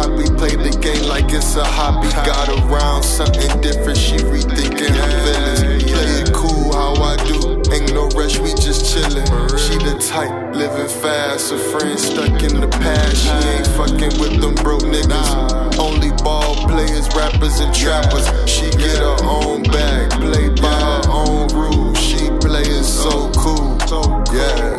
sloppy. Play the game like it's a hobby. Got around something different, she rethinking her feelings. Play it cool how I do, ain't no rush, we just chillin'. She the type, living fast, a friend stuck in the past. She ain't fucking with them broke niggas. Only ball players, rappers, and trappers. She get her own bag, play by her own rules. She playin' so cool, yeah.